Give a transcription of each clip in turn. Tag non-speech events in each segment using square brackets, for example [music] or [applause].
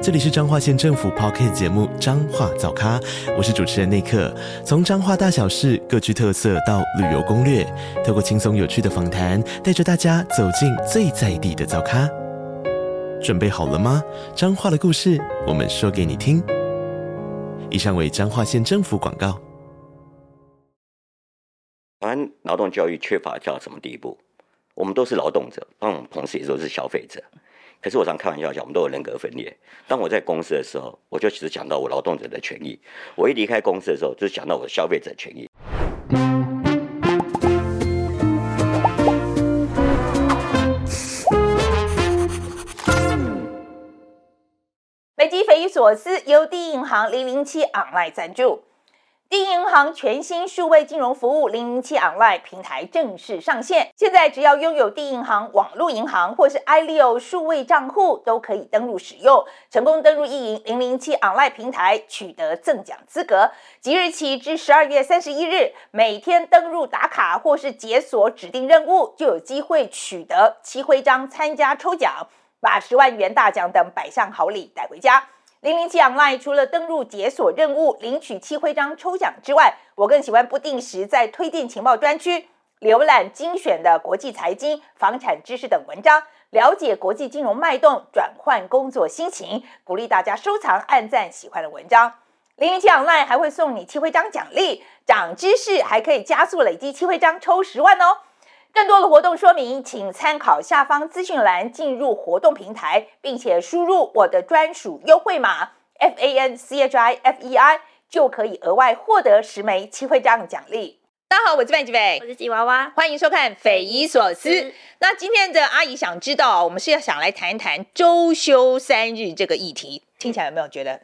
这里是彰化县政府 Podcast 节目《彰化早咖》，我是主持人内克。从彰化大小事各具特色到旅游攻略，透过轻松有趣的访谈，带着大家走进最在地的早咖。准备好了吗？彰化的故事，我们说给你听。以上为彰化县政府广告。台湾劳动教育缺乏到什么地步？我们都是劳动者，但我们同时也都是消费者。可是我常开玩笑讲，我们都有人格分裂。当我在公司的时候，我就只讲到我劳动者的权益；我一离开公司的时候，就讲到我的消费者权益。本集匪夷所思由第一银行零零七 online 赞助。第一银行全新数位金融服务零零七 online 平台正式上线，现在只要拥有第一银行网络银行或是 iLeo 数位账户，都可以登录使用。成功登录一银零零七 online 平台，取得赠奖资格。即日起至十二月三十一日，每天登录打卡或是解锁指定任务，就有机会取得七徽章参加抽奖，把十万元大奖等百项好礼带回家。零零七 online 除了登录解锁任务、领取七徽章抽奖之外，我更喜欢不定时在推荐情报专区浏览精选的国际财经、房产知识等文章，了解国际金融脉动，转换工作心情。鼓励大家收藏、按赞喜欢的文章。零零七 online 还会送你七徽章奖励，涨知识还可以加速累积七徽章抽十万哦！更多的活动说明，请参考下方资讯栏进入活动平台，并且输入我的专属优惠码 F A N C H I F E I，就可以额外获得十枚七徽章奖励。大家好，我是范吉伟，我是吉娃娃，欢迎收看《匪夷所思》。那今天的阿姨想知道，我们是要想来谈一谈周休三日这个议题，听起来有没有觉得？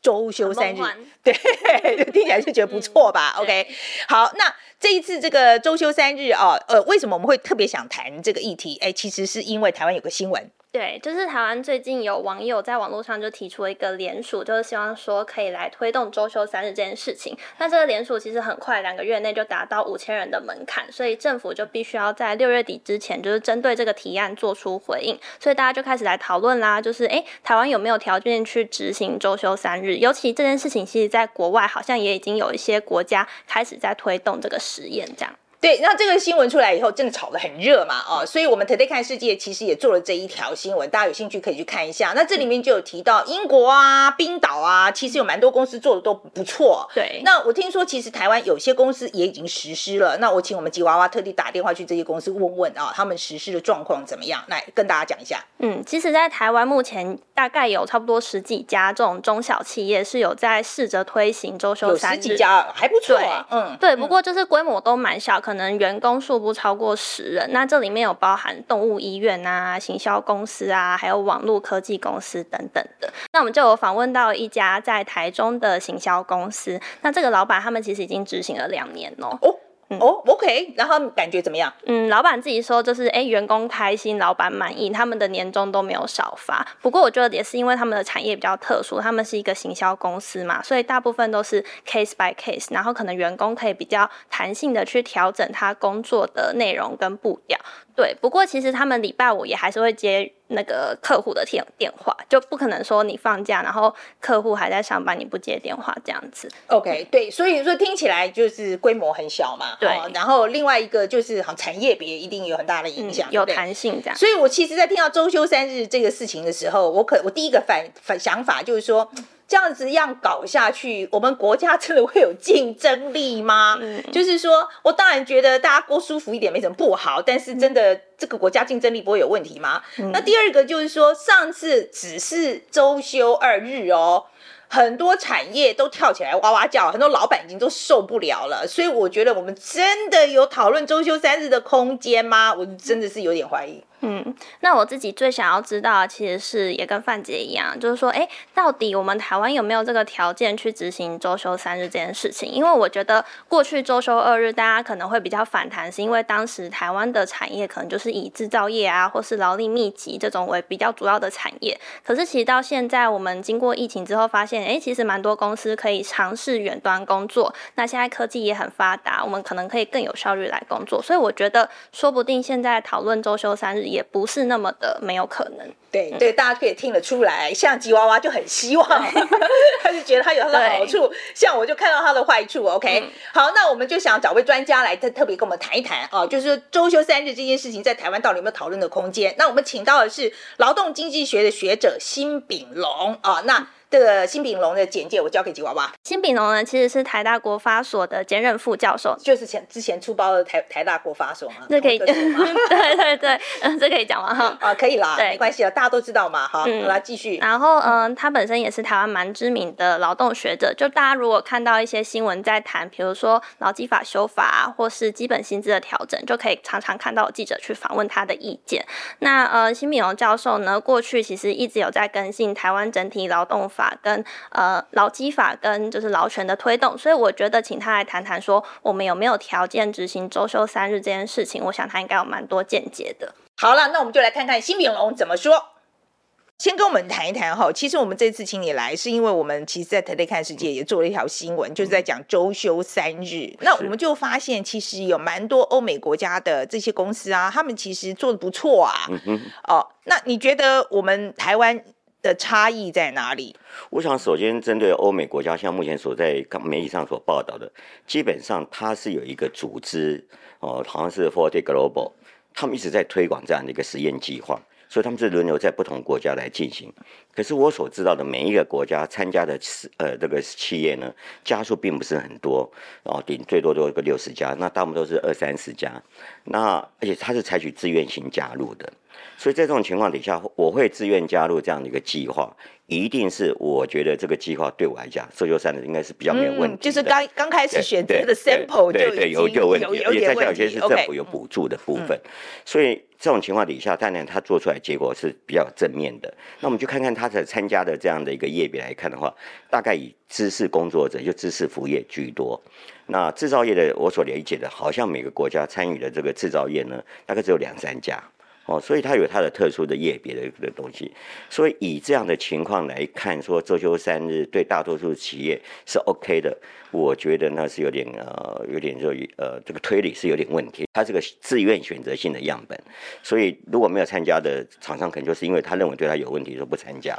周休三日，对，[laughs] 听起来是觉得不错吧，嗯？OK，好，那这一次这个周休三日啊，呃，为什么我们会特别想谈这个议题？哎，其实是因为台湾有个新闻。对，就是台湾最近有网友在网络上就提出了一个联署，就是希望说可以来推动周休三日这件事情。那这个联署其实很快两个月内就达到五千人的门槛，所以政府就必须要在六月底之前，就是针对这个提案做出回应。所以大家就开始来讨论啦，就是哎，台湾有没有条件去执行周休三日？尤其这件事情，其实在国外好像也已经有一些国家开始在推动这个实验，这样。对，那这个新闻出来以后，真的炒得很热嘛，哦，所以我们 Today 看世界其实也做了这一条新闻，大家有兴趣可以去看一下。那这里面就有提到英国啊、冰岛啊，其实有蛮多公司做的都不错。对，那我听说其实台湾有些公司也已经实施了，那我请我们吉娃娃特地打电话去这些公司问问啊，他们实施的状况怎么样，来跟大家讲一下。嗯，其实，在台湾目前大概有差不多十几家这种中小企业是有在试着推行周休三日，有十几家还不错啊。嗯，对，不过就是规模都蛮小，可能员工。数不超过十人，那这里面有包含动物医院啊、行销公司啊，还有网络科技公司等等的。那我们就有访问到一家在台中的行销公司，那这个老板他们其实已经执行了两年哦。哦嗯、哦，OK，然后感觉怎么样？嗯，老板自己说就是，哎，员工开心，老板满意，他们的年终都没有少发。不过我觉得也是因为他们的产业比较特殊，他们是一个行销公司嘛，所以大部分都是 case by case，然后可能员工可以比较弹性的去调整他工作的内容跟步调。对，不过其实他们礼拜五也还是会接那个客户的电电话，就不可能说你放假，然后客户还在上班，你不接电话这样子。OK，对，所以说听起来就是规模很小嘛。对，然后另外一个就是好产业别一定有很大的影响，嗯、有弹性这样。所以我其实，在听到周休三日这个事情的时候，我可我第一个反反想法就是说。这样子样搞下去，我们国家真的会有竞争力吗？嗯，就是说我当然觉得大家过舒服一点没什么不好，但是真的这个国家竞争力不会有问题吗？嗯，那第二个就是说，上次只是周休二日哦，很多产业都跳起来哇哇叫，很多老板已经都受不了了，所以我觉得我们真的有讨论周休三日的空间吗？我真的是有点怀疑。嗯，那我自己最想要知道其实是也跟范姐一样，就是说，哎，到底我们台湾有没有这个条件去执行周休三日这件事情？因为我觉得过去周休二日，大家可能会比较反弹，是因为当时台湾的产业可能就是以制造业啊，或是劳力密集这种为比较主要的产业。可是其实到现在，我们经过疫情之后，发现，哎，其实蛮多公司可以尝试远端工作。那现在科技也很发达，我们可能可以更有效率来工作。所以我觉得，说不定现在讨论周休三日。也不是那么的没有可能，对对，大家可以听得出来，像吉娃娃就很希望，[laughs] 他就觉得他有他的好处，像我就看到他的坏处。OK，嗯，好，那我们就想找位专家来特特别跟我们谈一谈啊，就是周休三日这件事情在台湾到底有没有讨论的空间？那我们请到的是劳动经济学的学者辛炳龙啊，那。这个辛炳龙的简介，我交给吉娃娃。辛炳龙呢，其实是台大国发所的兼任副教授，就是前之前出包的台台大国发所嘛。[laughs] 这可以，[laughs] 对对对，嗯，[laughs] 这可以讲完？哈，啊，可以啦，对，没关系了，大家都知道嘛，好，嗯、来继续。然后，嗯、呃，他本身也是台湾蛮知名的劳动学者，就大家如果看到一些新闻在谈，比如说劳基法修法啊或是基本薪资的调整，就可以常常看到记者去访问他的意见。那呃，辛炳龙教授呢，过去其实一直有在更新台湾整体劳动法跟呃劳基法跟就是劳权的推动，所以我觉得请他来谈谈说我们有没有条件执行周休三日这件事情，我想他应该有蛮多见解的。好了，那我们就来看看新炳龙怎么说。先跟我们谈一谈哈，其实我们这次请你来，是因为我们其实在 Today 看世界也做了一条新闻，就是在讲周休三日。那我们就发现，其实有蛮多欧美国家的这些公司啊，他们其实做的不错啊。哦，那你觉得我们台湾？的差异在哪里？我想首先针对欧美国家，像目前所在媒体上所报道的，基本上它是有一个组织哦，好像是 Forty Global，他们一直在推广这样的一个实验计划，所以他们是轮流在不同国家来进行。可是我所知道的每一个国家参加的呃这个企业呢，家数并不是很多，然后顶最多都有个六十家，那大部分都是二三十家，那而且它是采取自愿性加入的。所以在这种情况底下，我会自愿加入这样的一个计划，一定是我觉得这个计划对我来讲，周休三的应该是比较没有问题、嗯。就是刚刚开始选择的 sample 就有有问题，而且在有些是政府有补助的部分。嗯、所以这种情况底下，当然他做出来结果是比较正面的。那我们就看看他的参加的这样的一个业别来看的话，大概以知识工作者就知识服务业居多。那制造业的，我所理解的，好像每个国家参与的这个制造业呢，大概只有两三家。哦，所以它有它的特殊的业别的的东西，所以以这样的情况来看，说周休三日对大多数企业是 OK 的，我觉得那是有点呃，有点就呃，这个推理是有点问题。它是个自愿选择性的样本，所以如果没有参加的厂商，可能就是因为他认为对他有问题，就不参加。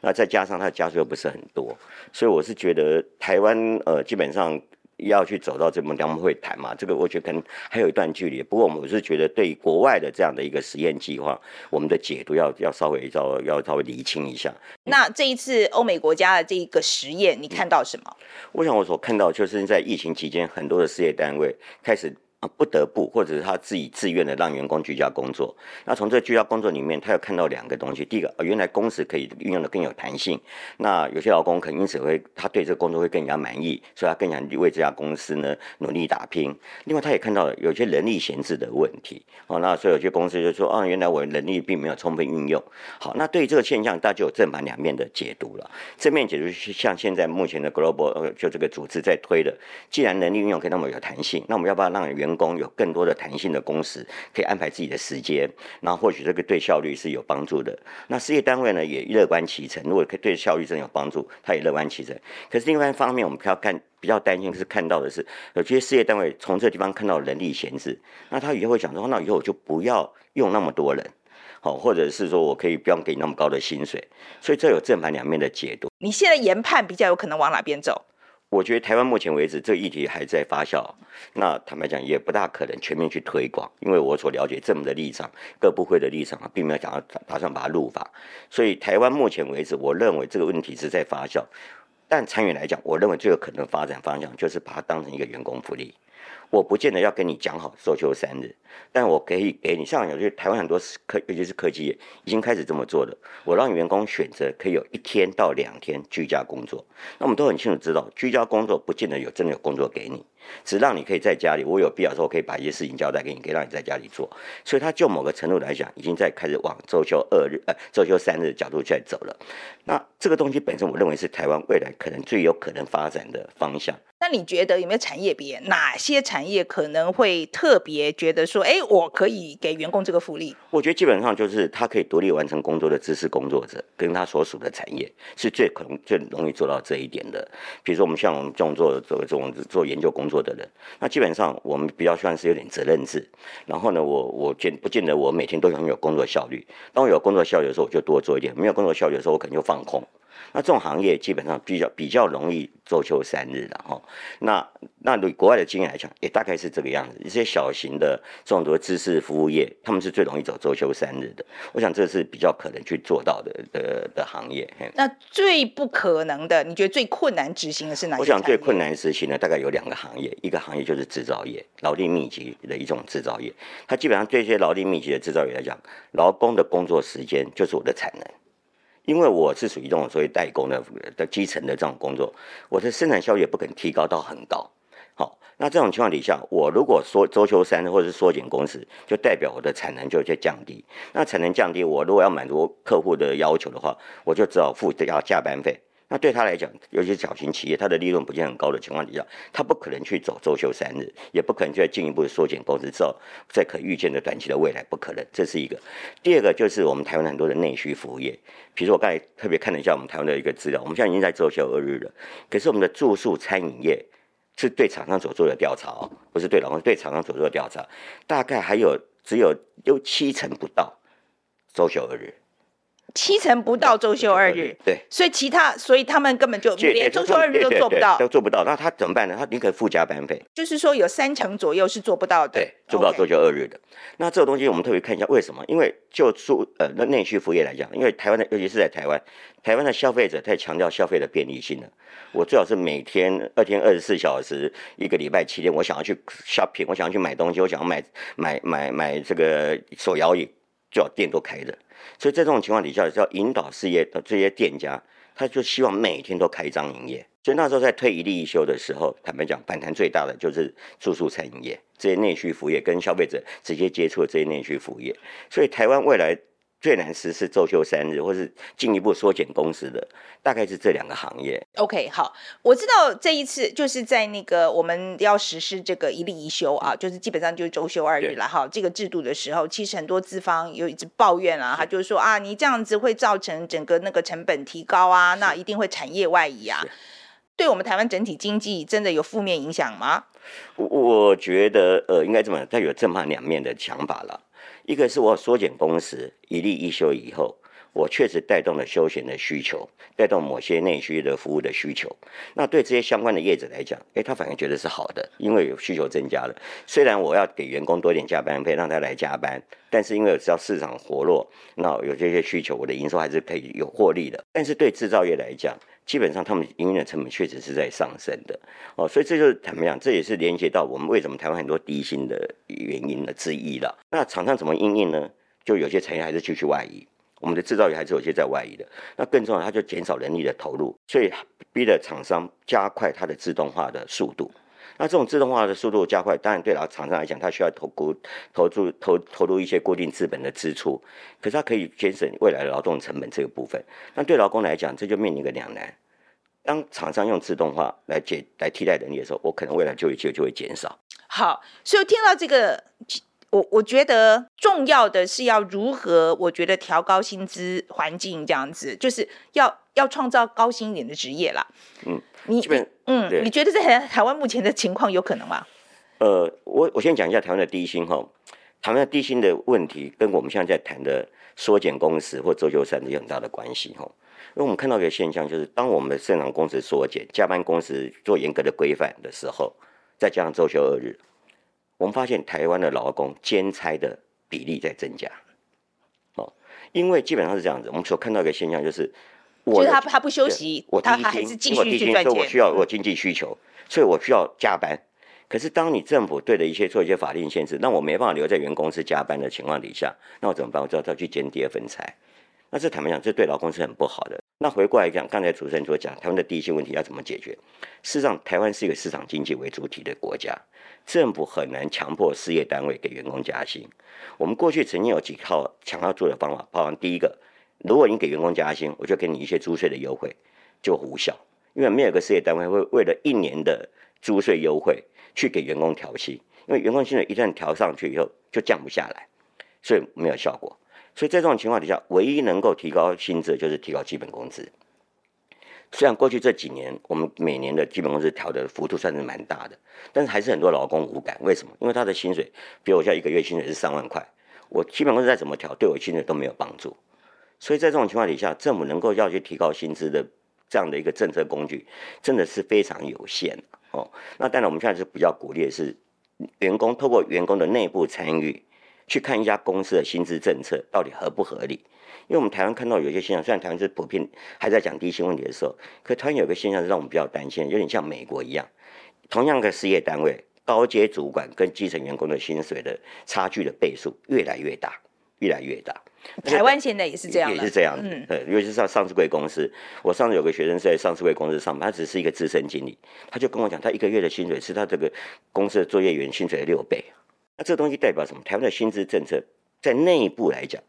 那再加上他的家数又不是很多，所以我是觉得台湾呃，基本上。要去走到这么，他们会谈嘛？这个我觉得可能还有一段距离。不过我们是觉得，对国外的这样的一个实验计划，我们的解读要要稍微要要稍微厘清一下。那这一次欧美国家的这个实验，你看到什么？嗯，我想我所看到就是在疫情期间，很多的事业单位开始。啊，不得不，或者是他自己自愿的让员工居家工作。那从这居家工作里面，他要看到两个东西。第一个，原来工时可以运用的更有弹性。那有些劳工可能因此会，他对这个工作会更加满意，所以他更想为这家公司呢努力打拼。另外，他也看到了有些人力闲置的问题。哦，那所以有些公司就说，啊，原来我人力并没有充分运用。好，那对于这个现象，大家就有正反两面的解读了。正面解读是像现在目前的 Global 就这个组织在推的，既然人力运用可以那么有弹性，那我们要不要让员员工有更多的弹性的工时，可以安排自己的时间，然后或许这个对效率是有帮助的。那事业单位呢也乐观其成，如果可以对效率真有帮助，他也乐观其成。可是另外一方面，我们要看比较担心是看到的是，有些事业单位从这个地方看到人力闲置，那他以后会想说，那以后我就不要用那么多人，好，或者是说我可以不用给你那么高的薪水。所以这有正反两面的解读。你现在研判比较有可能往哪边走？我觉得台湾目前为止，这个议题还在发酵。那坦白讲，也不大可能全面去推广，因为我所了解政府的立场，各部会的立场，并没有讲要打算把它入法。所以台湾目前为止，我认为这个问题是在发酵。但长远来讲，我认为最有可能发展方向就是把它当成一个员工福利。我不见得要跟你讲好周休三日，但我可以给你，像有些台湾很多科，尤其是科技业已经开始这么做了。我让员工选择可以有一天到两天居家工作。那我们都很清楚知道，居家工作不见得有真的有工作给你。只让你可以在家里，我有必要的时候可以把一些事情交代给你，可以让你在家里做。所以他就某个程度来讲，已经在开始往周休二日、呃周休三日的角度在走了。那这个东西本身，我认为是台湾未来可能最有可能发展的方向。那你觉得有没有产业别？哪些产业可能会特别觉得说，哎，我可以给员工这个福利？我觉得基本上就是他可以独立完成工作的知识工作者，跟他所属的产业是最可能最容易做到这一点的。比如说我们像我们这种做做这种做研究工作的人，那基本上我们比较算是有点责任制。然后呢，我我见不见得我每天都很有工作效率。当我有工作效率的时候，我就多做一点；没有工作效率的时候，我可能就放空。那这种行业基本上比较比较容易周休三日的哈。那那对国外的经验来讲，也大概是这个样子。一些小型的这种多知识服务业，他们是最容易走周休三日的。我想这是比较可能去做到的的的行业。那最不可能的，你觉得最困难执行的是哪些？我想最困难执行的大概有两个行业，一个行业就是制造业，劳力密集的一种制造业。它基本上对一些劳力密集的制造业来讲，劳工的工作时间就是我的产能。因为我是属于这种所谓代工的的基层的这种工作，我的生产效率也不可能提高到很高。好，那这种情况底下，我如果说周休三或者是缩减工时，就代表我的产能就在降低。那产能降低，我如果要满足客户的要求的话，我就只好付这要加班费。那对他来讲，尤其是小型企业，它的利润不见很高的情况底下，他不可能去走周休三日，也不可能去进一步的缩减工资，之后在可预见的短期的未来不可能。这是一个。第二个就是我们台湾很多的内需服务业，比如说我刚才特别看了一下我们台湾的一个资料，我们现在已经在周休二日了，可是我们的住宿餐饮业是对厂商所做的调查哦，不是对劳工，对厂商所做的调查，大概还有只有六七成不到周休二日。七成不到周休二日，对，所以其他，所以他们根本就连周休二日都做不到，都做不到。那他怎么办呢？他宁可附加班费，就是说有三成左右是做不到的，对，做不到周休二日的。那这个东西我们特别看一下为什么？因为就住呃那内需服务业来讲，因为台湾的，尤其是在台湾，台湾的消费者太强调消费的便利性了。我最好是每天二天二十四小时，一个礼拜七天，我想要去 shopping，我想要去买东西，我想要买买买买这个手摇椅，最好店都开着。所以在这种情况底下，要引导事业的这些店家，他就希望每天都开张营业。所以那时候在推一例一休的时候，坦白讲，反弹最大的就是住宿餐饮业这些内需服务业，跟消费者直接接触的这些内需服务业。所以台湾未来。最难实施周休三日，或是进一步缩减工时的，大概是这两个行业。OK，好，我知道这一次就是在那个我们要实施这个一例一休啊，就是基本上就是周休二日了哈。这个制度的时候，其实很多资方有一直抱怨啊，他就是说啊，你这样子会造成整个那个成本提高啊，那一定会产业外移啊，对我们台湾整体经济真的有负面影响吗？我我觉得呃，应该这么，它有正反两面的想法了。一个是我缩减工时，一例一休以后，我确实带动了休闲的需求，带动某些内需的服务的需求。那对这些相关的业者来讲，诶，他反而觉得是好的，因为有需求增加了。虽然我要给员工多点加班费，让他来加班，但是因为只要市场活络，那有这些需求，我的营收还是可以有获利的。但是对制造业来讲，基本上，他们营运的成本确实是在上升的哦，所以这就是怎么样？这也是连接到我们为什么台湾很多低薪的原因的之一了。那厂商怎么应应呢？就有些产业还是继续外移，我们的制造业还是有些在外移的。那更重要，它就减少人力的投入，所以逼得厂商加快它的自动化的速度。那这种自动化的速度加快，当然对老厂商来讲，它需要投固投注投投入一些固定资本的支出，可是它可以节省未来的劳动成本这个部分。那对劳工来讲，这就面临一个两难：当厂商用自动化来解来替代人力的时候，我可能未来就业就就会减少。好，所以听到这个，我我觉得重要的是要如何，我觉得调高薪资环境这样子，就是要要创造高薪一点的职业啦。嗯。你基本嗯，你觉得在台台湾目前的情况有可能吗？呃，我我先讲一下台湾的低薪哈，台湾的低薪的问题跟我们现在在谈的缩减工时或周休三日有很大的关系哈。因为我们看到一个现象，就是当我们的正常工时缩减、加班工时做严格的规范的时候，再加上周休二日，我们发现台湾的劳工兼差的比例在增加。哦，因为基本上是这样子，我们所看到一个现象就是。我就是他，他不休息，我他还是继续去赚钱。我需要我经济需求，所以我需要加班。可是当你政府对的一些做一些法令限制，那我没办法留在原公司加班的情况底下，那我怎么办？我就要再去兼第二份差。那这坦白讲，这对劳工是很不好的。那回过来讲，刚才主持人所讲，台湾的第一些问题要怎么解决？事实上，台湾是一个市场经济为主体的国家，政府很难强迫事业单位给员工加薪。我们过去曾经有几套想要做的方法，包含第一个，如果你给员工加薪，我就给你一些租税的优惠，就无效，因为没有个事业单位会为了一年的租税优惠去给员工调薪，因为员工薪水一旦调上去以后就降不下来，所以没有效果。所以在这种情况底下，唯一能够提高薪资就是提高基本工资。虽然过去这几年我们每年的基本工资调的幅度算是蛮大的，但是还是很多劳工无感。为什么？因为他的薪水，比如我现在一个月薪水是三万块，我基本工资再怎么调，对我薪水都没有帮助。所以在这种情况底下，政府能够要去提高薪资的这样的一个政策工具，真的是非常有限哦。那当然，我们现在是比较鼓励的是员工透过员工的内部参与。去看一家公司的薪资政策到底合不合理？因为我们台湾看到有些现象，虽然台湾是普遍还在讲低薪问题的时候，可台湾有个现象是让我们比较担心，有点像美国一样，同样的事业单位，高阶主管跟基层员工的薪水的差距的倍数越来越大，越来越大。台湾现在也是这样，也是这样。嗯，尤其是像上市柜公司，我上次有个学生是在上市柜公司上班，他只是一个资深经理，他就跟我讲，他一个月的薪水是他这个公司的作业员薪水的六倍。那这个东西代表什么？台湾的薪资政策在内部来讲，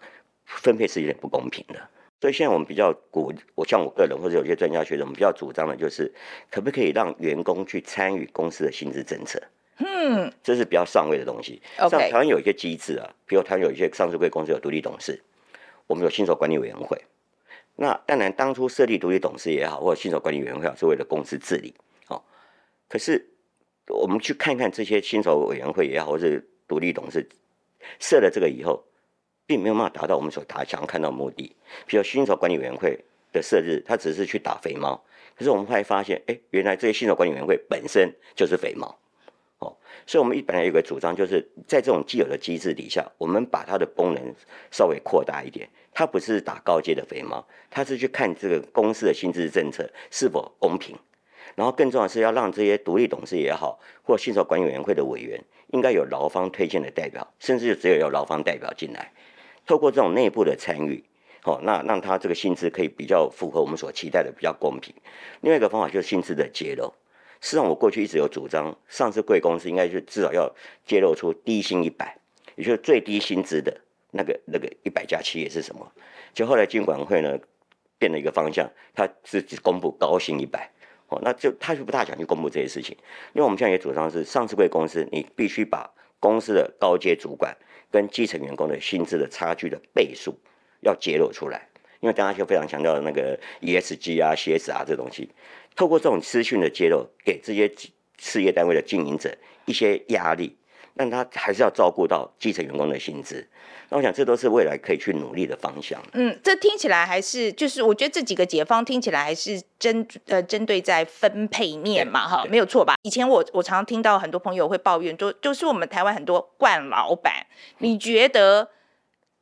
分配是有点不公平的。所以现在我们比较鼓，我像我个人或者有些专家学者，我们比较主张的就是，可不可以让员工去参与公司的薪资政策？嗯，这是比较上位的东西。像台湾有一些机制啊，比如台湾有一些上市贵公司有独立董事，我们有新手管理委员会。那当然，当初设立独立董事也好，或者新手管理委员会好，是为了公司治理。哦，可是我们去看看这些新手委员会也好，或者独立董事设了这个以后，并没有办法达到我们所达想看到的目的。比如薪酬管理委员会的设置，它只是去打肥猫。可是我们会发现，哎，原来这些薪酬管理委员会本身就是肥猫。哦，所以我们一本来有个主张，就是在这种既有的机制底下，我们把它的功能稍微扩大一点。它不是打高阶的肥猫，它是去看这个公司的薪资政策是否公平。然后更重要的是要让这些独立董事也好，或薪酬管理委员会的委员，应该有劳方推荐的代表，甚至就只有有劳方代表进来，透过这种内部的参与，哦，那让他这个薪资可以比较符合我们所期待的，比较公平。另外一个方法就是薪资的揭露。实际上，我过去一直有主张，上市贵公司应该是至少要揭露出低薪一百，也就是最低薪资的那个那个一百家企业是什么。就后来金管会呢变了一个方向，他是只公布高薪一百。哦，那就他就不大想去公布这些事情，因为我们现在也主张是上市贵公司，你必须把公司的高阶主管跟基层员工的薪资的差距的倍数要揭露出来，因为大家就非常强调那个 ESG 啊、CS 啊这东西，透过这种资讯的揭露，给这些事业单位的经营者一些压力。但他还是要照顾到基层员工的薪资，那我想这都是未来可以去努力的方向。嗯，这听起来还是就是我觉得这几个解方听起来还是针呃针对在分配面嘛哈，没有错吧？以前我我常常听到很多朋友会抱怨，就就是我们台湾很多惯老板，你觉得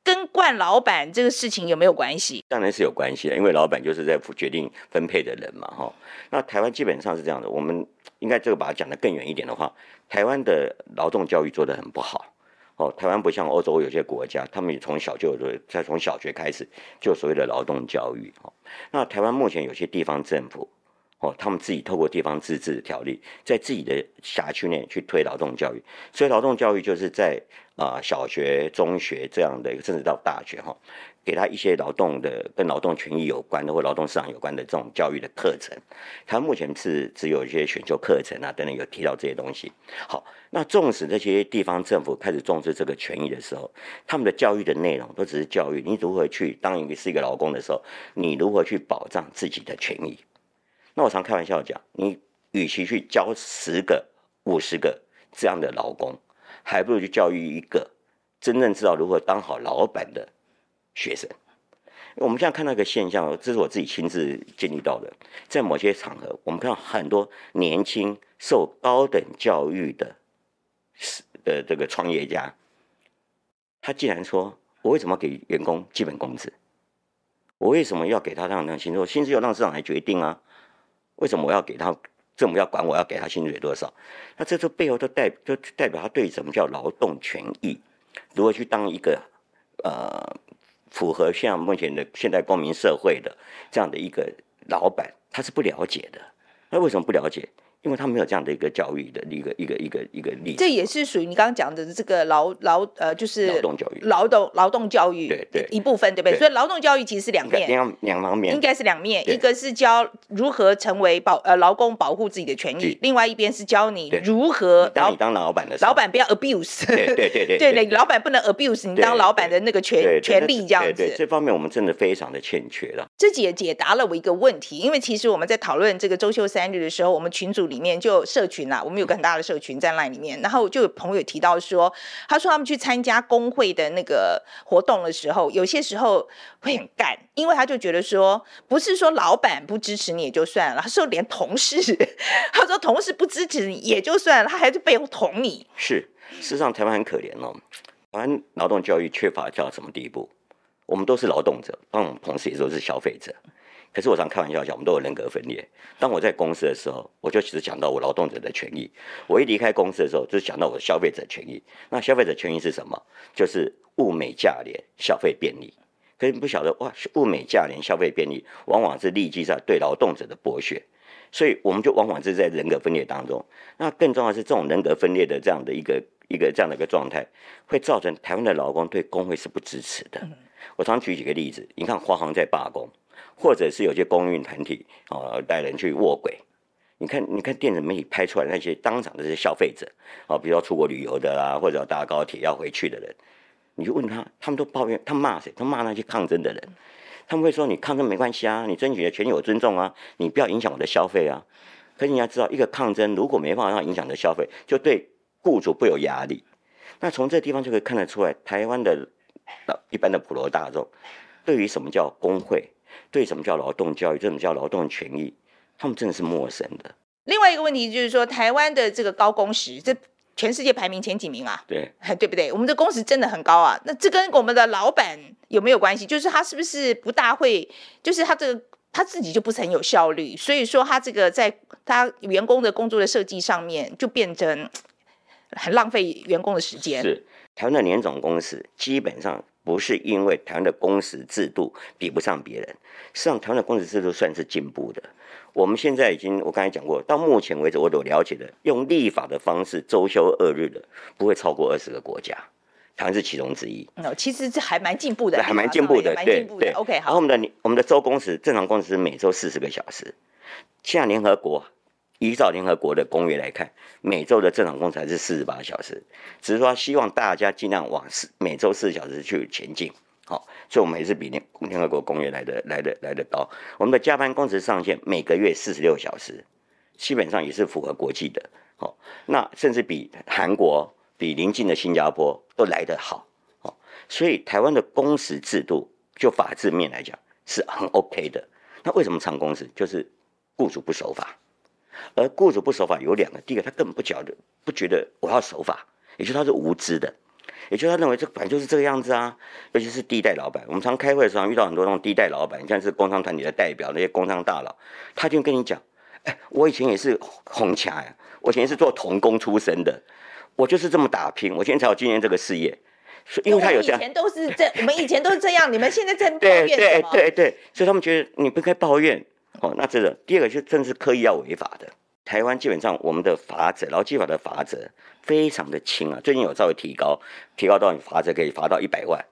跟惯老板这个事情有没有关系？当然是有关系的，因为老板就是在决定分配的人嘛哈。那台湾基本上是这样的，我们。应该这个把它讲得更远一点的话，台湾的劳动教育做得很不好哦。台湾不像欧洲有些国家，他们从小就有，在从小学开始就所谓的劳动教育哦。那台湾目前有些地方政府哦，他们自己透过地方自治条例，在自己的辖区内去推劳动教育，所以劳动教育就是在啊、小学、中学这样的，甚至到大学哈。给他一些劳动的跟劳动权益有关的或劳动市场有关的这种教育的课程，他目前是只有一些选修课程啊等等有提到这些东西。好，那纵使这些地方政府开始重视这个权益的时候，他们的教育的内容都只是教育你如何去当一个是一个劳工的时候，你如何去保障自己的权益。那我常开玩笑讲，你与其去教十个、五十个这样的劳工，还不如去教育一个真正知道如何当好老板的。学生，我们现在看到一个现象，这是我自己亲自经历到的。在某些场合，我们看到很多年轻受高等教育的的这个创业家，他竟然说：“我为什么要给员工基本工资？我为什么要给他这样的薪酬？薪资要让市场来决定啊？为什么我要给他？政府要管我要给他薪水多少？那这这背后都代就代表他对什么叫劳动权益，如何去当一个呃。”符合像目前的现代公民社会的这样的一个老板，他是不了解的。那为什么不了解？因为他没有这样的一个教育的一个一个一个一个例子，这也是属于你刚刚讲的这个劳劳呃，就是劳动教育，劳动劳动教育对对一部分，对不对？所以劳动教育其实是两面，两两方面，应该是两面，一个是教如何成为保呃劳工保护自己的权益，另外一边是教你如何当你当老板的时候，老板不要 abuse，对对对对，对，[laughs] 老板不能 abuse 你当老板的那个权权利这样子，这方面我们真的非常的欠缺了。这解解答了我一个问题，因为其实我们在讨论这个周休三日的时候，我们群组里里面就社群啊，我们有个很大的社群在那里面，然后就有朋友提到说，他说他们去参加工会的那个活动的时候，有些时候会很干，因为他就觉得说，不是说老板不支持你也就算了，他说连同事，[laughs] 他说同事不支持你也就算了，他还是背后捅你。是，事实上台湾很可怜哦，台湾劳动教育缺乏到什么地步？我们都是劳动者，但我们同时也都是消费者。可是我常开玩笑讲，我们都有人格分裂。当我在公司的时候，我就只讲到我劳动者的权益；我一离开公司的时候，就讲到我的消费者权益。那消费者权益是什么？就是物美价廉，消费便利。可是你不晓得哇，物美价廉，消费便利，往往是立基在对劳动者的剥削。所以我们就往往是在人格分裂当中。那更重要是，这种人格分裂的这样的一个一个这样的一个状态，会造成台湾的劳工对工会是不支持的。我常举几个例子，你看华航在罢工。或者是有些公运团体啊带人去卧轨，你看，你看电子媒体拍出来那些当场的这些消费者啊，比如说出国旅游的啦，或者搭高铁要回去的人，你就问他，他们都抱怨，他骂谁？他骂那些抗争的人，他们会说：你抗争没关系啊，你争取的权益我尊重啊，你不要影响我的消费啊。可是你要知道，一个抗争如果没办法让影响的消费，就对雇主不有压力。那从这地方就可以看得出来，台湾的一般的普罗大众对于什么叫工会。对什么叫劳动教育，这什么叫劳动权益，他们真的是陌生的。另外一个问题就是说，台湾的这个高工时，这全世界排名前几名啊？对，[laughs] 对不对？我们的工时真的很高啊。那这跟我们的老板有没有关系？就是他是不是不大会，就是他这个他自己就不是很有效率，所以说他这个在他员工的工作的设计上面就变成很浪费员工的时间。是台湾的年总工时基本上。不是因为台湾的工时制度比不上别人，实际上台湾的工时制度算是进步的。我们现在已经，我刚才讲过，到目前为止我所了解的，用立法的方式周休二日的，不会超过二十个国家，台湾是其中之一。哦，其实这还蛮进步的，还蛮进步的，对对。OK，好。然后我们的我们的周工时正常工时是每周四十个小时，现在联合国。依照联合国的公约来看，每周的正常工时还是四十八小时，只是说希望大家尽量往四每周四小时去前进。好，所以我们也是比联联合国公约来的来的来的高。我们的加班工时上限每个月四十六小时，基本上也是符合国际的。好，那甚至比韩国、比邻近的新加坡都来得好。好，所以台湾的工时制度就法制面来讲是很 OK 的。那为什么长工时？就是雇主不守法。而雇主不守法有两个，第一个他根本不觉得不觉得我要守法，也就是他是无知的，也就是他认为这本来就是这个样子啊。尤其是第一代老板，我们常开会的时候遇到很多那种第一代老板，像是工商团体的代表，那些工商大佬，他就跟你讲：“哎，我以前也是红卡呀，我以前是做童工出身的，我就是这么打拼，我现在才有今天这个事业。”因为他有这样，以前都是这，我们以前都是这样，你们现在在 [laughs] 抱怨什么？对对对对，所以他们觉得你不应该抱怨。哦，那这个第二个就真是刻意要违法的。台湾基本上我们的罚则，劳基法的罚则非常的轻啊。最近有稍微提高，提高到你罚则可以罚到一百万，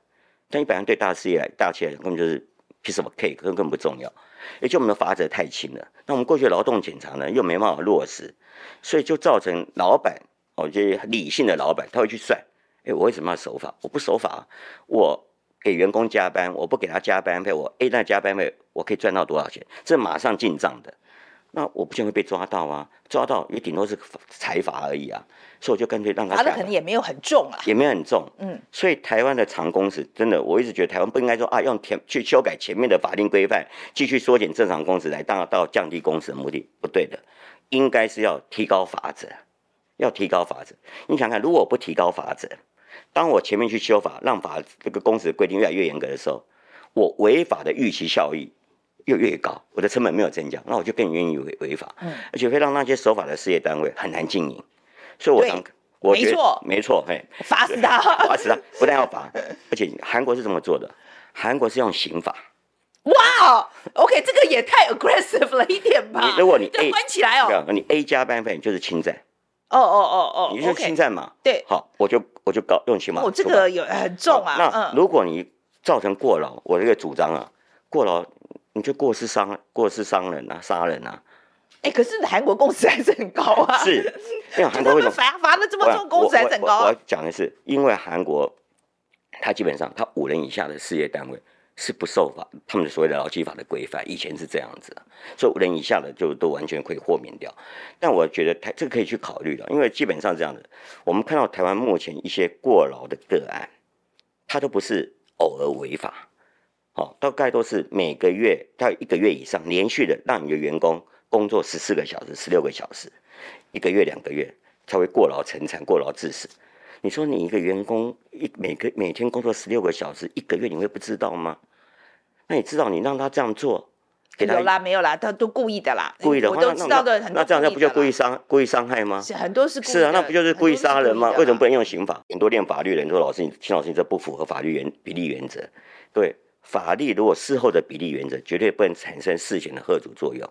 但一百万对大事业来大企业来讲根本就是 piece of cake，根本不重要。也就我们的罚则太轻了，那我们过去劳动检查呢又没办法落实，所以就造成老板哦，这些理性的老板他会去算，哎，我为什么要守法？我不守法，我。给员工加班，我不给他加班费，我 A 那加班费，我可以赚到多少钱？这马上进账的，那我不见会被抓到啊？抓到也顶多是财罚而已啊，所以我就干脆让他。罚的可能也没有很重啊，也没有很重。嗯，所以台湾的长工时真的，我一直觉得台湾不应该说啊，用前去修改前面的法定规范，继续缩减正常工时来达到降低工时的目的，不对的，应该是要提高法则，要提高法则。你想看，如果不提高法则？当我前面去修法，让法这个工时规定越来越严格的时候，我违法的预期效益又越高，我的成本没有增加，那我就更愿意违违法，嗯，而且会让那些守法的事业单位很难经营。所以我常我觉得没错，没错，嘿，罚死他，[laughs] 罚死他，不但要罚，而且韩国是这么做的，韩国是用刑法。哇，OK，这个也太 aggressive 了一点吧？你如果你 A 关起来哦，你 A 加班费就是侵占。哦哦哦哦，你是侵占嘛？对，好，我就我就搞用刑法。哦，这个有很重啊。那如果你造成过劳，我这个主张啊，过劳你就过失伤过失伤人啊，杀人啊。哎，可是韩国工时还是很高啊。是，因为韩国为什么 [laughs] 罚罚的这么重，工时还是很高？我要讲的是，因为韩国它基本上它五人以下的事业单位。是不受法，他们所谓的劳基法的规范，以前是这样子，所以五人以下的就都完全可以豁免掉。但我觉得台这个可以去考虑的，因为基本上这样子，我们看到台湾目前一些过劳的个案，它都不是偶尔违法，好，大概都是每个月到一个月以上连续的让你的员工工作十四个小时、十六个小时，一个月两个月才会过劳成产、过劳致死。你说你一个员工一每个每天工作十六个小时，一个月你会不知道吗？那你知道你让他这样做，给他有啦没有啦，他都故意的啦，故意的，我都知道的很多。那这样那不就故意伤故意伤害吗？是很多是故意是啊，那不就是故意杀人吗？为什么不能用刑法？很多练法律的人说，老师你秦老师你这不符合法律原比例原则。对，法律如果事后的比例原则，绝对不能产生事前的吓阻作用。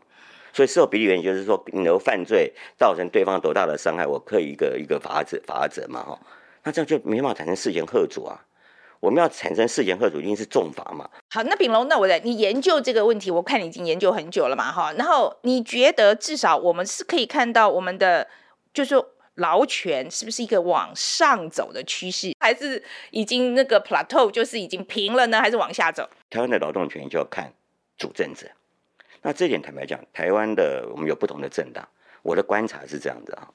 所以事后比例原则就是说，你由犯罪造成对方多大的伤害，我可以一个一个罚则罚则嘛哈。那这样就没办法产生事前吓阻啊！我们要产生事前吓阻，一定是重罚嘛。好，那丙龙，那我来，你研究这个问题，我看你已经研究很久了嘛，哈。然后你觉得至少我们是可以看到我们的，就是劳权是不是一个往上走的趋势，还是已经那个 plateau 就是已经平了呢，还是往下走？台湾的劳动权就要看主政者。那这点坦白讲，台湾的我们有不同的政党，我的观察是这样子啊。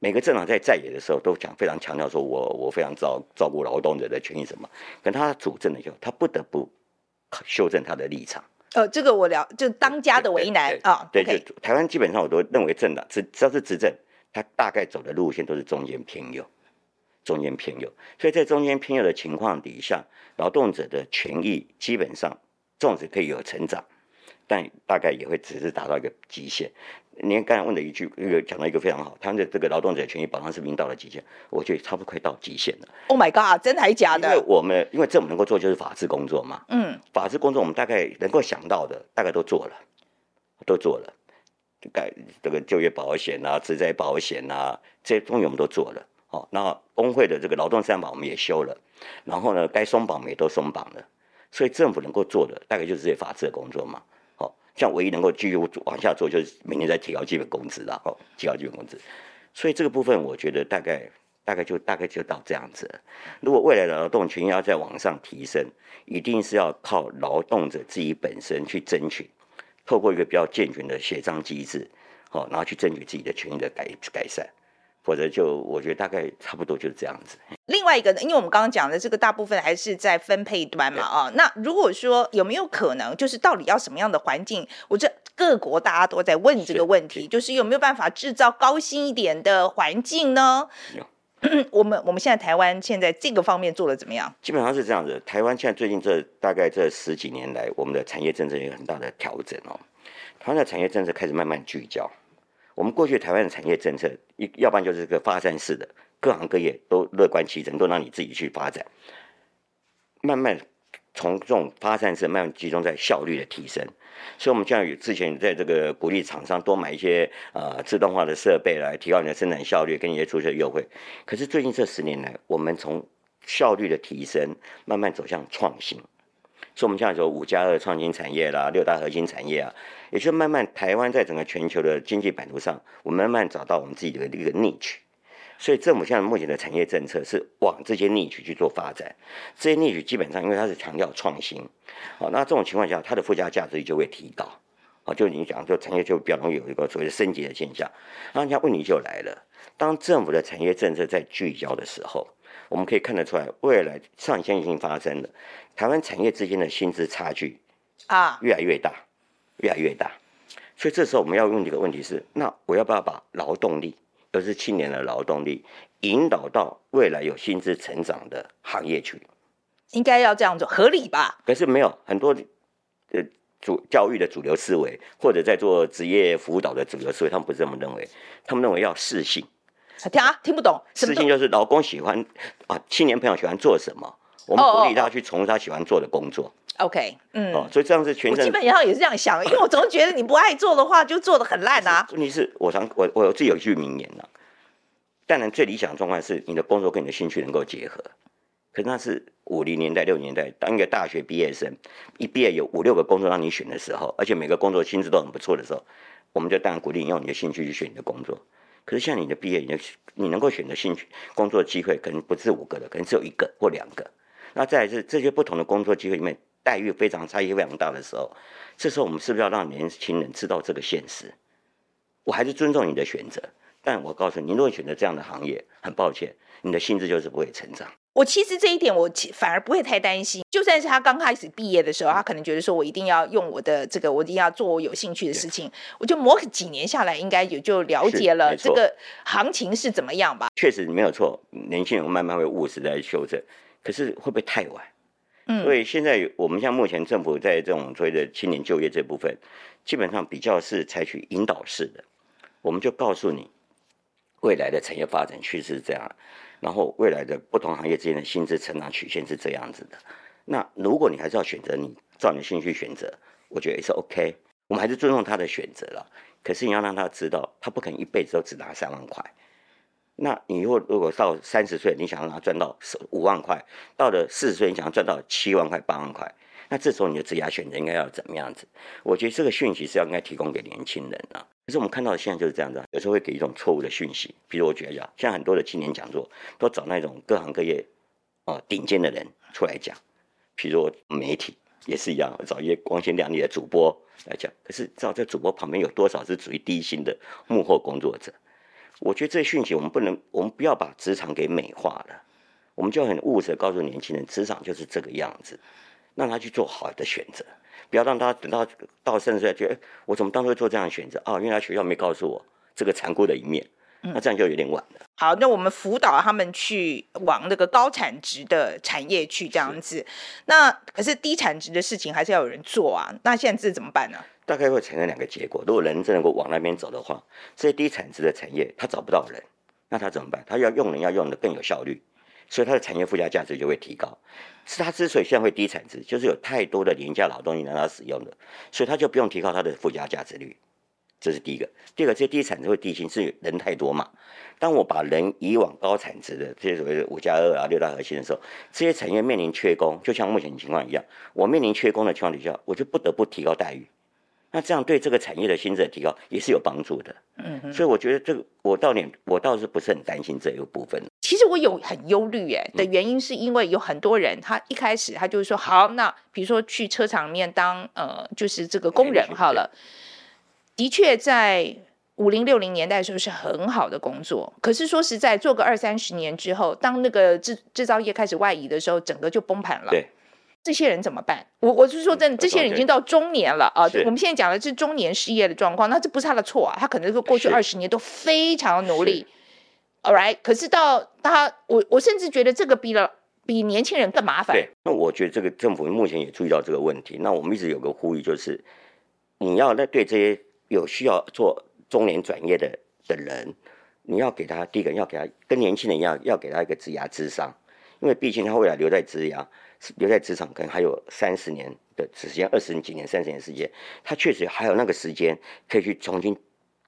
每个政党在在野的时候都讲非常强调说我，我我非常照照顾劳动者的权益什么，可他主政的时候，他不得不修正他的立场。呃，这个我了，就当家的为难啊。对，就台湾基本上我都认为政党只只要是执政，他大概走的路线都是中间偏右，中间偏右。所以在中间偏右的情况底下，劳动者的权益基本上纵使可以有成长，但大概也会只是达到一个极限。您刚才问的一句，一个讲到一个非常好，他们的这个劳动者权益保障是不是已经到了极限？我觉得差不多快到极限了。Oh my god，真的还是假的？因为我们因为政府能够做就是法制工作嘛，嗯，法制工作我们大概能够想到的大概都做了，都做了，改这个就业保险啊、职灾保险啊这些东西我们都做了。好，那工会的这个劳动三保我们也修了，然后呢，该松绑我们也都松绑了，所以政府能够做的大概就是这些法制的工作嘛。像唯一能够继续往下做，就是每年在提高基本工资了，哦，提高基本工资。所以这个部分，我觉得大概大概就大概就到这样子。如果未来的劳动权益要再往上提升，一定是要靠劳动者自己本身去争取，透过一个比较健全的协商机制，好，然后去争取自己的权益的改改善。否则就我觉得大概差不多就是这样子。另外一个呢，因为我们刚刚讲的这个大部分还是在分配端嘛，啊对，那如果说有没有可能，就是到底要什么样的环境？我这各国大家都在问这个问题，是就是有没有办法制造高薪一点的环境呢？[clears throat] 我们我们现在台湾现在这个方面做的怎么样？基本上是这样子。台湾现在最近这大概这十几年来，我们的产业政策有很大的调整哦。台湾的产业政策开始慢慢聚焦。我们过去台湾的产业政策，一要不然就是个发展式的，各行各业都乐观其成，都让你自己去发展。慢慢从这种发散式慢慢集中在效率的提升，所以我们现在有之前在这个鼓励厂商多买一些呃自动化的设备来提高你的生产效率，跟一些促销优惠。可是最近这十年来，我们从效率的提升慢慢走向创新。所以，我们现在说五加二创新产业啦，六大核心产业啊，也就慢慢台湾在整个全球的经济版图上，我们慢慢找到我们自己的一个 niche。所以，政府现在目前的产业政策是往这些 niche 去做发展。这些 niche 基本上，因为它是强调创新，好，那这种情况下，它的附加价值就会提高。啊，就你讲，就产业就比较容易有一个所谓的升级的现象。那人家问题就来了，当政府的产业政策在聚焦的时候。我们可以看得出来，未来上线已经发生了，台湾产业之间的薪资差距啊越来越大，越来越大。所以这时候我们要问一个问题是：那我要不要把劳动力，尤其是青年的劳动力，引导到未来有薪资成长的行业去？应该要这样做，合理吧？可是没有很多呃主教育的主流思维，或者在做职业辅导的主流思维，他们不是这么认为，他们认为要适性。听啊，听不懂。适性就是老公喜欢啊，青年朋友喜欢做什么，我们鼓励他去从事他喜欢做的工作。OK，嗯，哦，所以这样是全。我基本上也是这样想，因为我总觉得你不爱做的话，就做的很烂啊。问题是我常我我自己有一句名言呐，当然最理想的状况是你的工作跟你的兴趣能够结合。可是那是五零年代、六零年代，当一个大学毕业生一毕业有五六个工作让你选的时候，而且每个工作薪资都很不错的时候，我们就当然鼓励你用你的兴趣去选你的工作。可是像你的毕业，你的你能够选择兴趣工作机会，可能不是五个的，可能只有一个或两个。那再来是这些不同的工作机会里面待遇非常差异非常大的时候，这时候我们是不是要让年轻人知道这个现实？我还是尊重你的选择，但我告诉你，你如果选择这样的行业，很抱歉，你的薪资就是不会成长。我其实这一点我反而不会太担心，就算是他刚开始毕业的时候，他可能觉得说我一定要用我的这个，我一定要做我有兴趣的事情，我就磨几年下来，应该也就了解了这个行情是怎么样吧。确实没有错，年轻人慢慢会务实在修正，可是会不会太晚？嗯，所以现在我们像目前政府在这种所谓的青年就业这部分，基本上比较是采取引导式的，我们就告诉你未来的产业发展趋势是这样。然后未来的不同行业之间的薪资成长曲线是这样子的。那如果你还是要选择你照你的兴趣选择，我觉得也是 OK。我们还是尊重他的选择了。可是你要让他知道，他不可能一辈子都只拿三万块。那你如果如果到三十岁，你想让他赚到五万块；到了四十岁，你想要赚到七万块、八万块，那这时候你的职业选择应该要怎么样子？我觉得这个讯息是要应该提供给年轻人啊。可是我们看到的现在就是这样子，有时候会给一种错误的讯息。比如我觉得，讲，像很多的青年讲座都找那种各行各业啊顶尖的人出来讲，比如媒体也是一样，找一些光鲜亮丽的主播来讲。可是知道这主播旁边有多少是属于低薪的幕后工作者？我觉得这讯息我们不能，我们不要把职场给美化了，我们就很务实告诉年轻人，职场就是这个样子，让他去做好的选择。不要让他等到到三十岁觉得，我怎么当初做这样的选择啊？因为学校没告诉我这个残酷的一面，那这样就有点晚了。嗯、好，那我们辅导他们去往那个高产值的产业去这样子。那可是低产值的事情还是要有人做啊。那现在这怎么办呢？大概会产生两个结果。如果人真能够往那边走的话，这些低产值的产业他找不到人，那他怎么办？他要用人要用的更有效率。所以它的产业附加价值就会提高，是它之所以现在会低产值，就是有太多的廉价劳动力让它使用的，所以它就不用提高它的附加价值率，这是第一个。第二个，这些低产值会低薪，是人太多嘛？当我把人移往高产值的这些所谓的五加二啊、六大核心的时候，这些产业面临缺工，就像目前情况一样，我面临缺工的情况底下，我就不得不提高待遇。那这样对这个产业的薪资的提高也是有帮助的，嗯哼，所以我觉得这个我倒点我倒是不是很担心这一个部分。其实我有很忧虑哎的原因，是因为有很多人他一开始他就是说好，那比如说去车厂里面当呃就是这个工人好了，的确在五零六零年代的时候是很好的工作，可是说实在做个二三十年之后，当那个制制造业开始外移的时候，整个就崩盘了。对。这些人怎么办？我我是说真的，这些人已经到中年了啊！我们现在讲的是中年失业的状况，那这不是他的错啊，他可能是过去二十年都非常努力，All right。可是到他，我我甚至觉得这个比了比年轻人更麻烦。对，那我觉得这个政府目前也注意到这个问题。那我们一直有个呼吁，就是你要在对这些有需要做中年转业的的人，你要给他第一个要给他跟年轻人一样，要给他一个职涯智商，因为毕竟他未来留在职涯。留在职场可能还有三十年的时间，二十几年、三十年时间，他确实还有那个时间可以去重新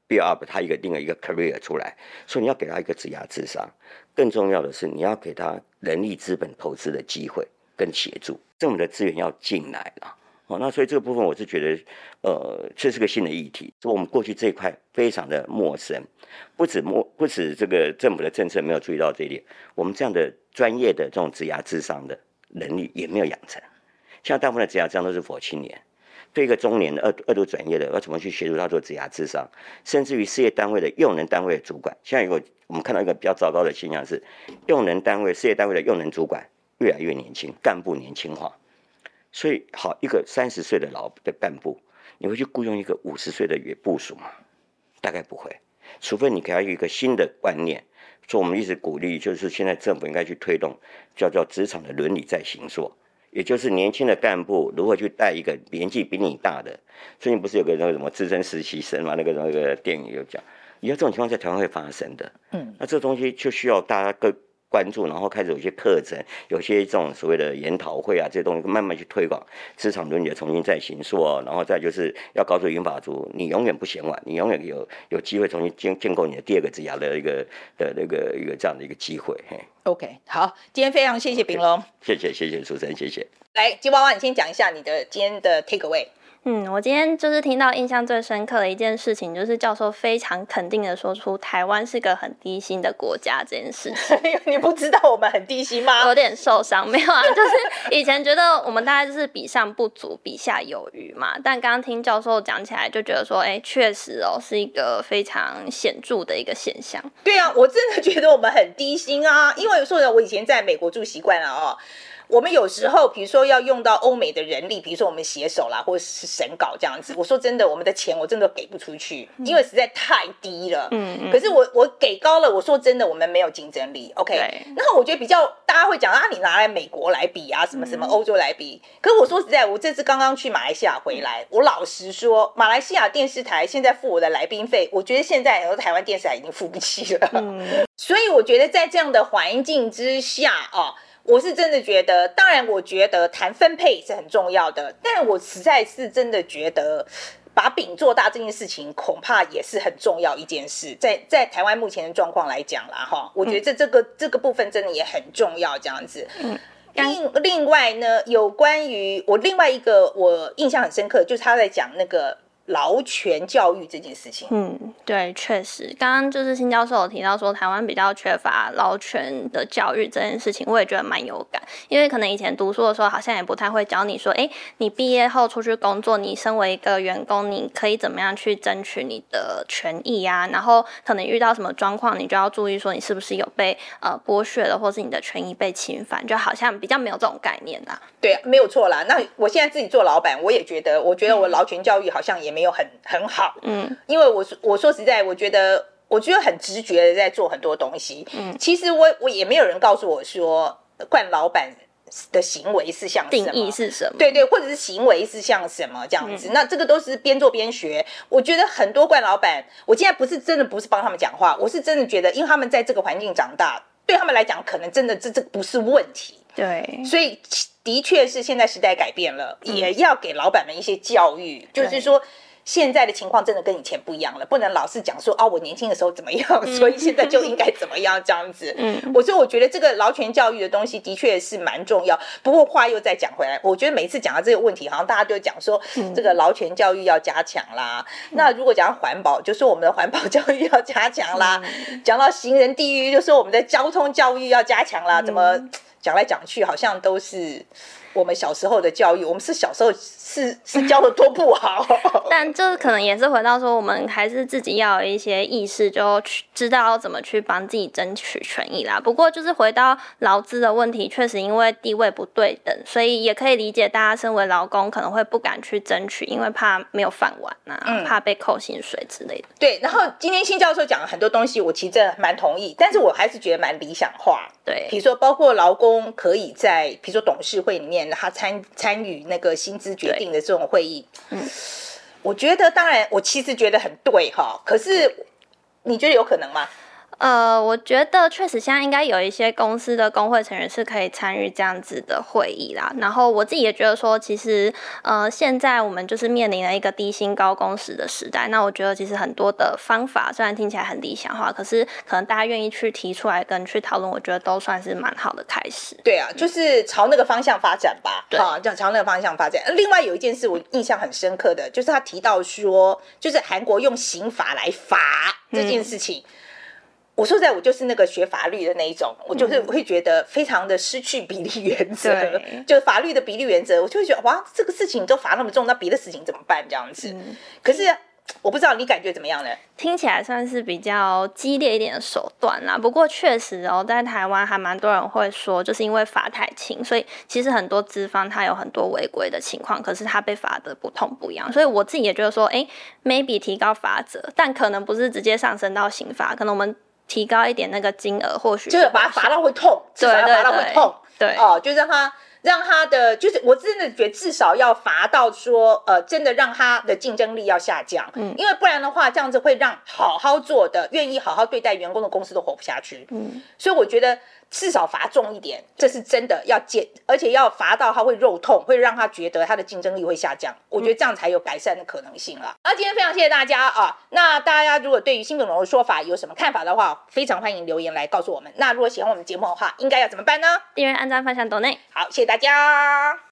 build up 他一个另外一个 career 出来。所以你要给他一个职涯智商，更重要的是你要给他人力资本投资的机会跟协助，政府的资源要进来了。哦，那所以这个部分我是觉得，呃，这是个新的议题，就我们过去这一块非常的陌生，不止陌不止这个政府的政策没有注意到这一点，我们这样的专业的这种职涯智商的。能力也没有养成，像大部分的职涯这样都是佛青年，对一个中年的二二度转业的，要怎么去协助他做职涯智商，甚至于事业单位的用人单位的主管，现在有个我们看到一个比较糟糕的现象是，用人单位事业单位的用人主管越来越年轻，干部年轻化，所以好一个三十岁的老的干部，你会去雇佣一个五十岁的员部署吗？大概不会，除非你给他一个新的观念。所以，我们一直鼓励，就是现在政府应该去推动，叫做职场的伦理在行说，也就是年轻的干部如何去带一个年纪比你大的。最近不是有个那个什么资深实习生嘛？那个那个电影有讲，你要这种情况在台湾会发生的。嗯，那这东西就需要大家各。关注，然后开始有些课程，有些这种所谓的研讨会啊，这些东西慢慢去推广职场伦理的重新再行塑哦，然后再就是要告诉银发族，你永远不嫌晚，你永远有有机会重新建建构你的第二个职涯的一个的那个一个这样的一个机会。嘿，OK，好，今天非常谢谢炳龙，okay, 谢谢谢谢主持人，谢谢。来，吉娃娃，你先讲一下你的今天的 take away。嗯，我今天就是听到印象最深刻的一件事情，就是教授非常肯定的说出台湾是个很低薪的国家这件事情。[laughs] 你不知道我们很低薪吗？有点受伤，没有啊，就是以前觉得我们大概就是比上不足，比下有余嘛。但刚刚听教授讲起来，就觉得说，哎、欸，确实哦，是一个非常显著的一个现象。对啊，我真的觉得我们很低薪啊，因为说呢，我以前在美国住习惯了哦。我们有时候，比如说要用到欧美的人力，比如说我们写手啦，或者是审稿这样子。我说真的，我们的钱我真的给不出去，因为实在太低了。嗯嗯。可是我我给高了，我说真的，我们没有竞争力。OK。然后我觉得比较大家会讲啊，你拿来美国来比啊，什么什么欧洲来比。可是我说实在，我这次刚刚去马来西亚回来，我老实说，马来西亚电视台现在付我的来宾费，我觉得现在很多台湾电视台已经付不起了。嗯。所以我觉得在这样的环境之下啊。我是真的觉得，当然，我觉得谈分配是很重要的，但我实在是真的觉得，把饼做大这件事情，恐怕也是很重要一件事。在在台湾目前的状况来讲啦，哈，我觉得这这个这个部分真的也很重要，这样子。嗯。另另外呢，有关于我另外一个我印象很深刻，就是他在讲那个。劳权教育这件事情，嗯，对，确实，刚刚就是新教授有提到说，台湾比较缺乏劳权的教育这件事情，我也觉得蛮有感，因为可能以前读书的时候，好像也不太会教你说，哎，你毕业后出去工作，你身为一个员工，你可以怎么样去争取你的权益呀？然后可能遇到什么状况，你就要注意说，你是不是有被呃剥削了，或是你的权益被侵犯，就好像比较没有这种概念呐。对，没有错啦。那我现在自己做老板，我也觉得，我觉得我劳权教育好像也。没有很很好，嗯，因为我说我说实在，我觉得我觉得很直觉的在做很多东西，嗯，其实我我也没有人告诉我说冠老板的行为是像什么，定义是什么，对对，或者是行为是像什么这样子，嗯，那这个都是边做边学。我觉得很多冠老板，我现在不是真的不是帮他们讲话，我是真的觉得，因为他们在这个环境长大，对他们来讲，可能真的这这不是问题，对，所以的确是现在时代改变了，嗯，也要给老板们一些教育，就是说。现在的情况真的跟以前不一样了，不能老是讲说啊，我年轻的时候怎么样，[laughs] 所以现在就应该怎么样这样子。嗯，我说我觉得这个劳权教育的东西的确是蛮重要。不过话又再讲回来，我觉得每次讲到这个问题，好像大家都讲说这个劳权教育要加强啦。那如果讲到环保，就说我们的环保教育要加强啦。讲到行人地狱，就说我们的交通教育要加强啦。怎么讲来讲去，好像都是。我们小时候的教育，我们是小时候是是教的多不好，[laughs] 但这可能也是回到说，我们还是自己要有一些意识，就去知道怎么去帮自己争取权益啦。不过就是回到劳资的问题，确实因为地位不对等，所以也可以理解大家身为劳工可能会不敢去争取，因为怕没有饭碗呐、啊嗯，怕被扣薪水之类的。对，然后今天新教授讲了很多东西，我其实真的蛮同意，但是我还是觉得蛮理想化。对，比如说包括劳工可以在比如说董事会里面。他参参与那个薪资决定的这种会议，嗯，我觉得当然，我其实觉得很对哈。可是你觉得有可能吗？呃，我觉得确实现在应该有一些公司的工会成员是可以参与这样子的会议啦。然后我自己也觉得说，其实呃，现在我们就是面临了一个低薪高工时的时代。那我觉得其实很多的方法虽然听起来很理想化，可是可能大家愿意去提出来跟去讨论，我觉得都算是蛮好的开始。对啊，就是朝那个方向发展吧。对啊，就朝那个方向发展。另外有一件事我印象很深刻的就是他提到说，就是韩国用刑法来罚这件事情。嗯我说实在，我就是那个学法律的那一种，我就是会觉得非常的失去比例原则，嗯、[laughs] 就法律的比例原则，我就会觉得哇，这个事情都罚那么重，那别的事情怎么办？这样子，嗯、可是我不知道你感觉怎么样呢？听起来算是比较激烈一点的手段啦。不过确实哦，在台湾还蛮多人会说，就是因为罚太轻，所以其实很多资方他有很多违规的情况，可是他被罚的不痛不痒。所以我自己也觉得说，哎、欸，maybe 提高罚则，但可能不是直接上升到刑罚，可能我们。提高一点那个金额，或许就是把它罚到会痛，至少要罚到会痛，对，哦，就让他让他的就是我真的觉得至少要罚到说，呃，真的让他的竞争力要下降，嗯，因为不然的话，这样子会让好好做的、愿意好好对待员工的公司都活不下去，嗯，所以我觉得。至少罚重一点，这是真的要减，而且要罚到他会肉痛，会让他觉得他的竞争力会下降。我觉得这样才有改善的可能性了。那，今天非常谢谢大家啊！那大家如果对于新本龙的说法有什么看法的话，非常欢迎留言来告诉我们。那如果喜欢我们节目的话，应该要怎么办呢？订阅、按赞、分享、抖内。好，谢谢大家。